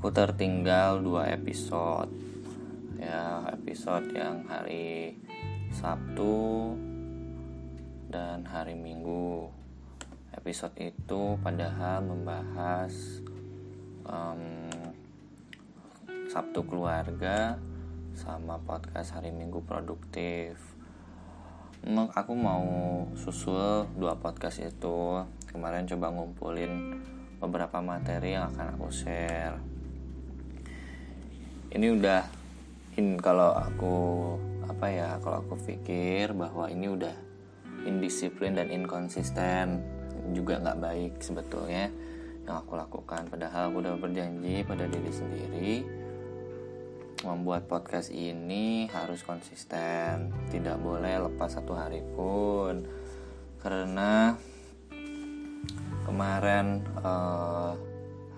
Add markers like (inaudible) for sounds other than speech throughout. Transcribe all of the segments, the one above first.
aku tertinggal dua episode. Ya episode yang hari Sabtu dan hari Minggu. Episode itu padahal membahas um, Sabtu keluarga sama podcast hari Minggu produktif. Aku mau susul dua podcast itu. Kemarin coba ngumpulin beberapa materi yang akan aku share ini udah in kalau aku apa ya kalau aku pikir bahwa ini udah indisiplin dan inkonsisten juga nggak baik sebetulnya yang aku lakukan. Padahal aku udah berjanji pada diri sendiri membuat podcast ini harus konsisten tidak boleh lepas satu hari pun. Karena kemarin uh,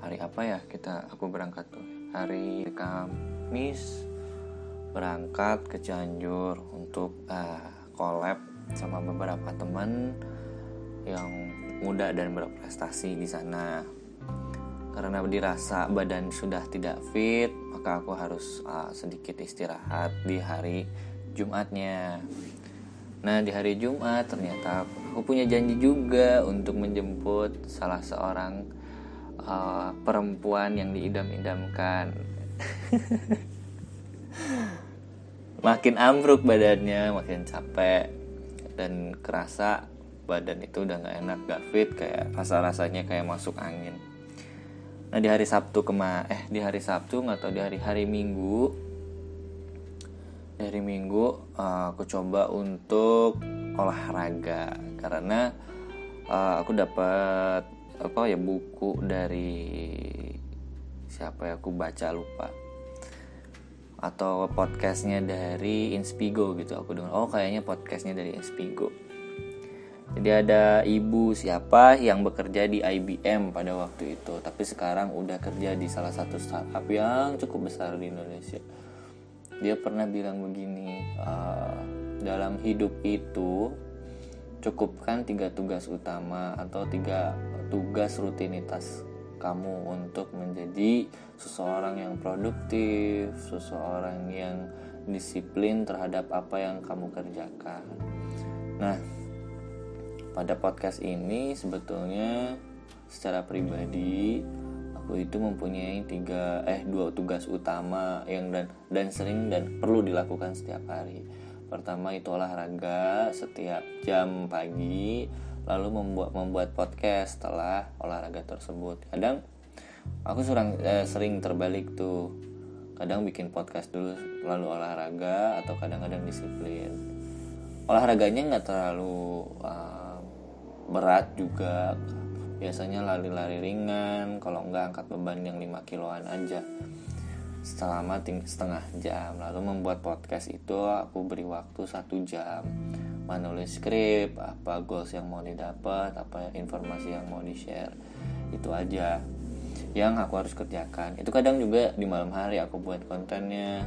hari apa ya kita aku berangkat tuh hari Kamis berangkat ke Cianjur untuk uh, collab sama beberapa teman yang muda dan berprestasi di sana. Karena dirasa badan sudah tidak fit maka aku harus uh, sedikit istirahat di hari Jumatnya. Nah di hari Jumat ternyata aku punya janji juga untuk menjemput salah seorang uh, perempuan yang diidam-idamkan. (laughs) Makin ambruk badannya makin capek dan kerasa badan itu udah gak enak gak fit kayak rasa rasanya kayak masuk angin. Nah di hari Sabtu kema eh di hari Sabtu nggak tahu di hari hari Minggu hari Minggu uh, aku coba untuk olahraga. Karena uh, aku dapat apa ya buku dari siapa ya aku baca lupa. Atau podcastnya dari Inspigo gitu aku dengar. Oh kayaknya podcastnya dari Inspigo. Jadi ada ibu siapa yang bekerja di IBM pada waktu itu, tapi sekarang udah kerja di salah satu startup yang cukup besar di Indonesia. Dia pernah bilang begini, uh, dalam hidup itu cukupkan tiga tugas utama atau tiga tugas rutinitas kamu untuk menjadi seseorang yang produktif, seseorang yang disiplin terhadap apa yang kamu kerjakan. Nah, pada podcast ini sebetulnya secara pribadi aku itu mempunyai tiga eh dua tugas utama yang dan dan sering dan perlu dilakukan setiap hari pertama itu olahraga setiap jam pagi lalu membuat membuat podcast setelah olahraga tersebut. Kadang aku sering eh, sering terbalik tuh. Kadang bikin podcast dulu lalu olahraga atau kadang-kadang disiplin. Olahraganya nggak terlalu uh, berat juga. Biasanya lari-lari ringan kalau enggak angkat beban yang 5 kiloan aja selama setengah jam. Lalu membuat podcast itu aku beri waktu satu jam. Menulis skrip apa goals yang mau didapat apa informasi yang mau di share itu aja yang aku harus kerjakan. Itu kadang juga di malam hari aku buat kontennya.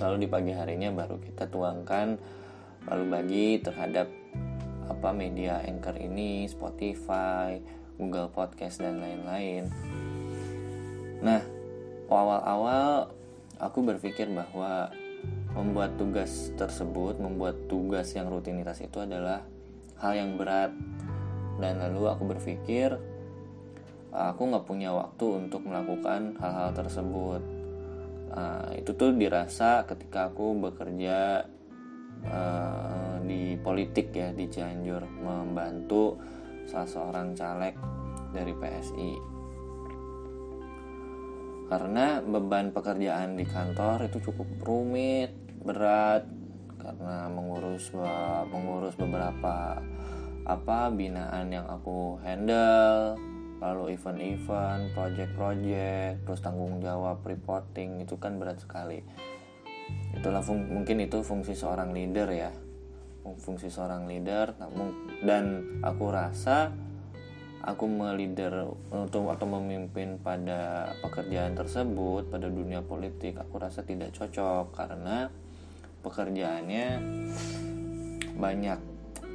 Lalu di pagi harinya baru kita tuangkan lalu bagi terhadap apa media anchor ini Spotify Google Podcast dan lain-lain. Nah awal-awal aku berpikir bahwa membuat tugas tersebut membuat tugas yang rutinitas itu adalah hal yang berat. Dan lalu aku berpikir aku nggak punya waktu untuk melakukan hal-hal tersebut. Uh, itu tuh dirasa ketika aku bekerja uh, di politik ya di Cianjur membantu salah seorang caleg dari PSI karena beban pekerjaan di kantor itu cukup rumit berat karena mengurus mengurus beberapa apa binaan yang aku handle lalu event-event, project-project, terus tanggung jawab reporting itu kan berat sekali. Itulah mungkin itu fungsi seorang leader ya. Fungsi seorang leader dan aku rasa aku melider untuk atau memimpin pada pekerjaan tersebut pada dunia politik aku rasa tidak cocok. Karena pekerjaannya banyak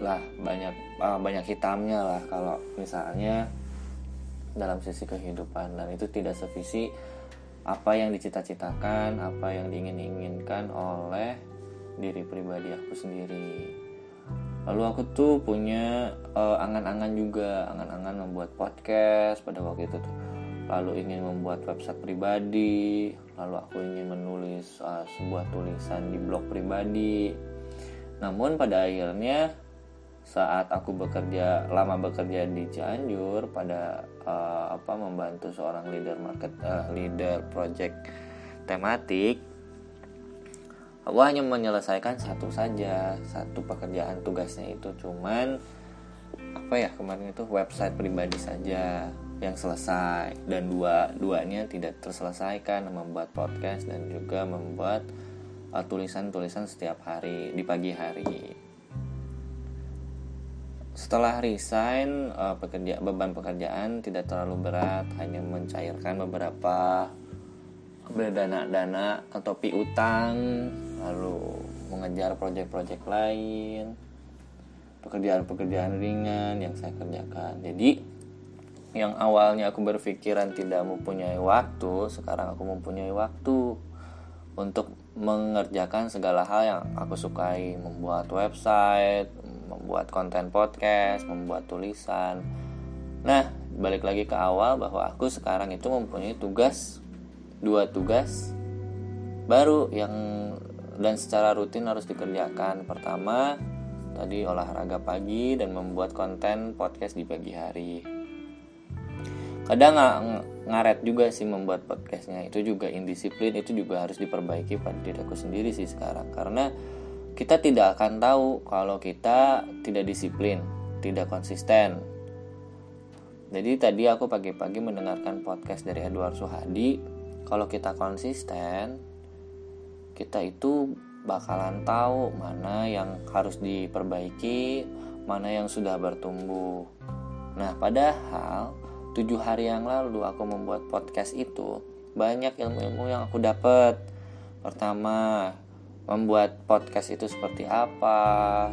lah banyak uh, banyak hitamnya lah. Kalau misalnya dalam sisi kehidupan dan itu tidak sevisi apa yang dicita-citakan apa yang diingin-inginkan oleh diri pribadi aku sendiri lalu aku tuh punya uh, angan-angan juga. Angan-angan membuat podcast pada waktu itu tuh. Lalu ingin membuat website pribadi. Lalu aku ingin menulis uh, sebuah tulisan di blog pribadi. Namun pada akhirnya saat aku bekerja lama bekerja di Cianjur pada uh, apa membantu seorang leader market uh, leader project tematik aku hanya menyelesaikan satu saja satu pekerjaan tugasnya itu. Cuman apa ya kemarin itu website pribadi saja yang selesai. Dan dua duanya tidak terselesaikan membuat podcast dan juga membuat uh, tulisan-tulisan setiap hari di pagi hari. Setelah resign uh, pekerja beban pekerjaan tidak terlalu berat. Hanya mencairkan beberapa berdana-dana atau piutang lalu mengejar proyek-proyek lain pekerjaan-pekerjaan ringan yang saya kerjakan jadi yang awalnya aku berpikiran tidak mempunyai waktu sekarang aku mempunyai waktu untuk mengerjakan segala hal yang aku sukai membuat website membuat konten podcast, membuat tulisan. Nah, balik lagi ke awal bahwa aku sekarang itu mempunyai tugas dua tugas baru yang dan secara rutin harus dikerjakan. Pertama, tadi olahraga pagi dan membuat konten podcast di pagi hari. Kadang nggak ngaret juga sih membuat podcastnya itu juga indisiplin itu juga harus diperbaiki pada diriku sendiri sih sekarang karena kita tidak akan tahu kalau kita tidak disiplin, tidak konsisten. Jadi tadi aku pagi-pagi mendengarkan podcast dari Edward Suhadi, kalau kita konsisten, kita itu bakalan tahu mana yang harus diperbaiki, mana yang sudah bertumbuh. Nah, padahal tujuh hari yang lalu aku membuat podcast itu banyak ilmu-ilmu yang aku dapat. Pertama, membuat podcast itu seperti apa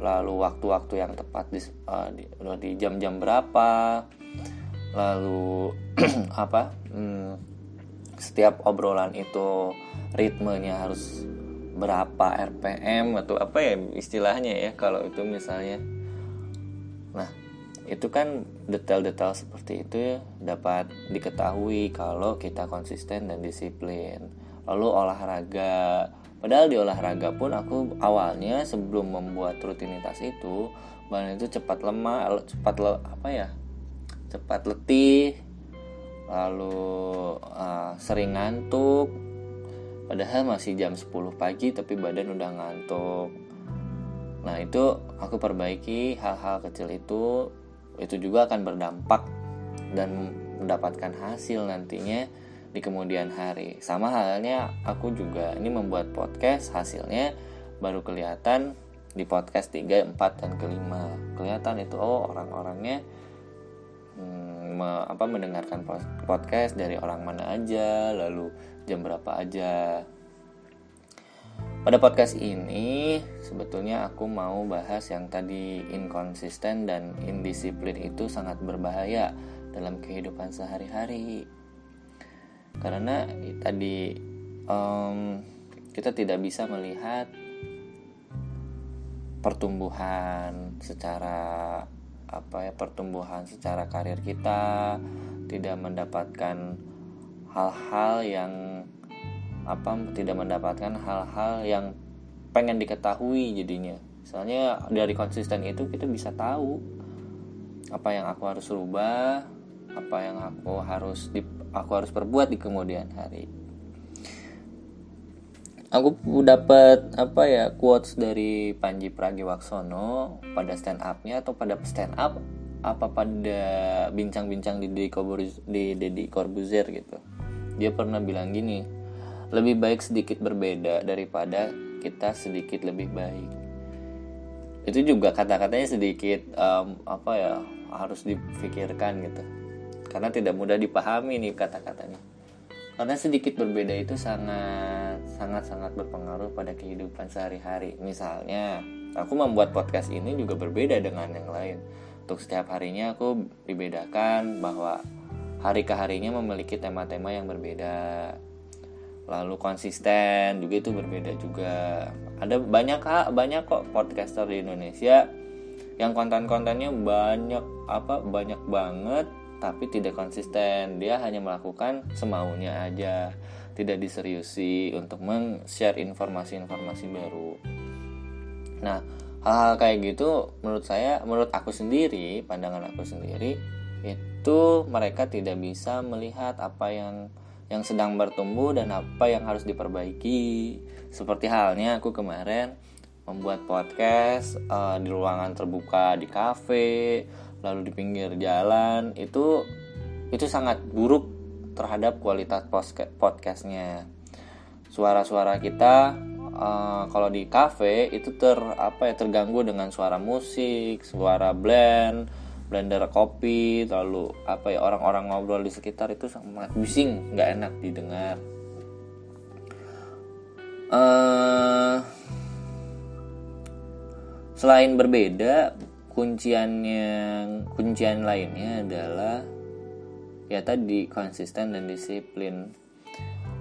lalu waktu-waktu yang tepat di uh, di jam-jam berapa lalu (clears throat) apa hmm, setiap obrolan itu ritmenya harus berapa RPM atau apa ya istilahnya ya kalau itu misalnya. Nah itu kan detail-detail seperti itu dapat diketahui kalau kita konsisten dan disiplin. Lalu olahraga Padahal di olahraga pun aku awalnya sebelum membuat rutinitas itu badan itu cepat lemah, cepat le, apa ya, cepat letih, lalu uh, sering ngantuk. Padahal masih jam 10 pagi tapi badan udah ngantuk. Nah itu aku perbaiki hal-hal kecil itu, itu juga akan berdampak dan mendapatkan hasil nantinya di kemudian hari. Sama halnya aku juga ini membuat podcast hasilnya baru kelihatan di podcast 3, 4 dan kelima. Kelihatan itu oh orang-orangnya hmm, me, apa mendengarkan podcast dari orang mana aja, lalu jam berapa aja. Pada podcast ini sebetulnya aku mau bahas yang tadi inkonsisten dan indisiplin itu sangat berbahaya dalam kehidupan sehari-hari karena tadi um, kita tidak bisa melihat pertumbuhan secara apa ya pertumbuhan secara karir kita tidak mendapatkan hal-hal yang apa tidak mendapatkan hal-hal yang pengen diketahui jadinya. Soalnya dari konsisten itu kita bisa tahu apa yang aku harus rubah apa yang aku harus di, aku harus perbuat di kemudian hari aku dapat apa ya quotes dari Panji Pragiwaksono pada stand upnya atau pada stand up apa pada bincang-bincang di Deddy Corbuzier gitu. Dia pernah bilang gini lebih baik sedikit berbeda daripada kita sedikit lebih baik. Itu juga kata-katanya sedikit um, apa ya harus dipikirkan gitu. Karena tidak mudah dipahami nih kata-katanya. Karena sedikit berbeda itu sangat sangat sangat berpengaruh pada kehidupan sehari-hari. Misalnya aku membuat podcast ini juga berbeda dengan yang lain. Untuk setiap harinya aku dibedakan bahwa hari ke harinya memiliki tema-tema yang berbeda. Lalu konsisten juga itu berbeda juga. Ada banyak banyak kok podcaster di Indonesia yang konten-kontennya banyak apa banyak banget tapi tidak konsisten. Dia hanya melakukan semaunya aja. Tidak diseriusi untuk men-share informasi-informasi baru. Nah hal-hal kayak gitu menurut saya menurut aku sendiri pandangan aku sendiri itu mereka tidak bisa melihat apa yang yang sedang bertumbuh dan apa yang harus diperbaiki. Seperti halnya aku kemarin membuat podcast uh, di ruangan terbuka di kafe, lalu di pinggir jalan itu itu sangat buruk terhadap kualitas podcastnya. Suara-suara kita uh, kalau di kafe itu ter apa ya terganggu dengan suara musik, suara blend, blender kopi lalu apa ya orang-orang ngobrol di sekitar itu sangat bising nggak enak didengar uh, selain berbeda kunciannya kuncian lainnya adalah ya tadi konsisten dan disiplin.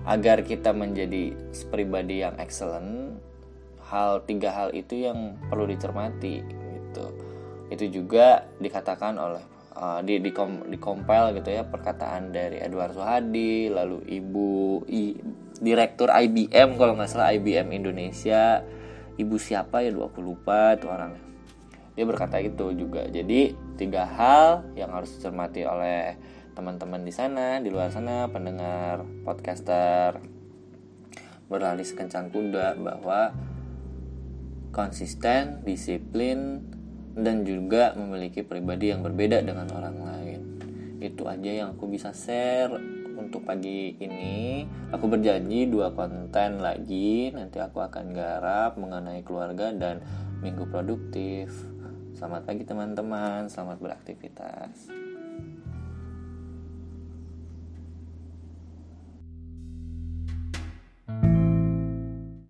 Agar kita menjadi pribadi yang excellent hal tiga hal itu yang perlu dicermati gitu. Itu juga dikatakan oleh uh, di di, kom, di compile gitu ya perkataan dari Edward Suhadi lalu ibu i, direktur IBM kalau nggak salah IBM Indonesia. Ibu siapa ya dua puluh lupa itu orangnya dia berkata itu juga jadi tiga hal yang harus dicermati oleh teman-teman di sana di luar sana pendengar podcaster berlari sekencang kuda bahwa konsisten disiplin dan juga memiliki pribadi yang berbeda dengan orang lain. Itu aja yang aku bisa share untuk pagi ini. Aku berjanji dua konten lagi nanti aku akan garap mengenai keluarga dan minggu produktif. Selamat pagi teman-teman, selamat beraktivitas.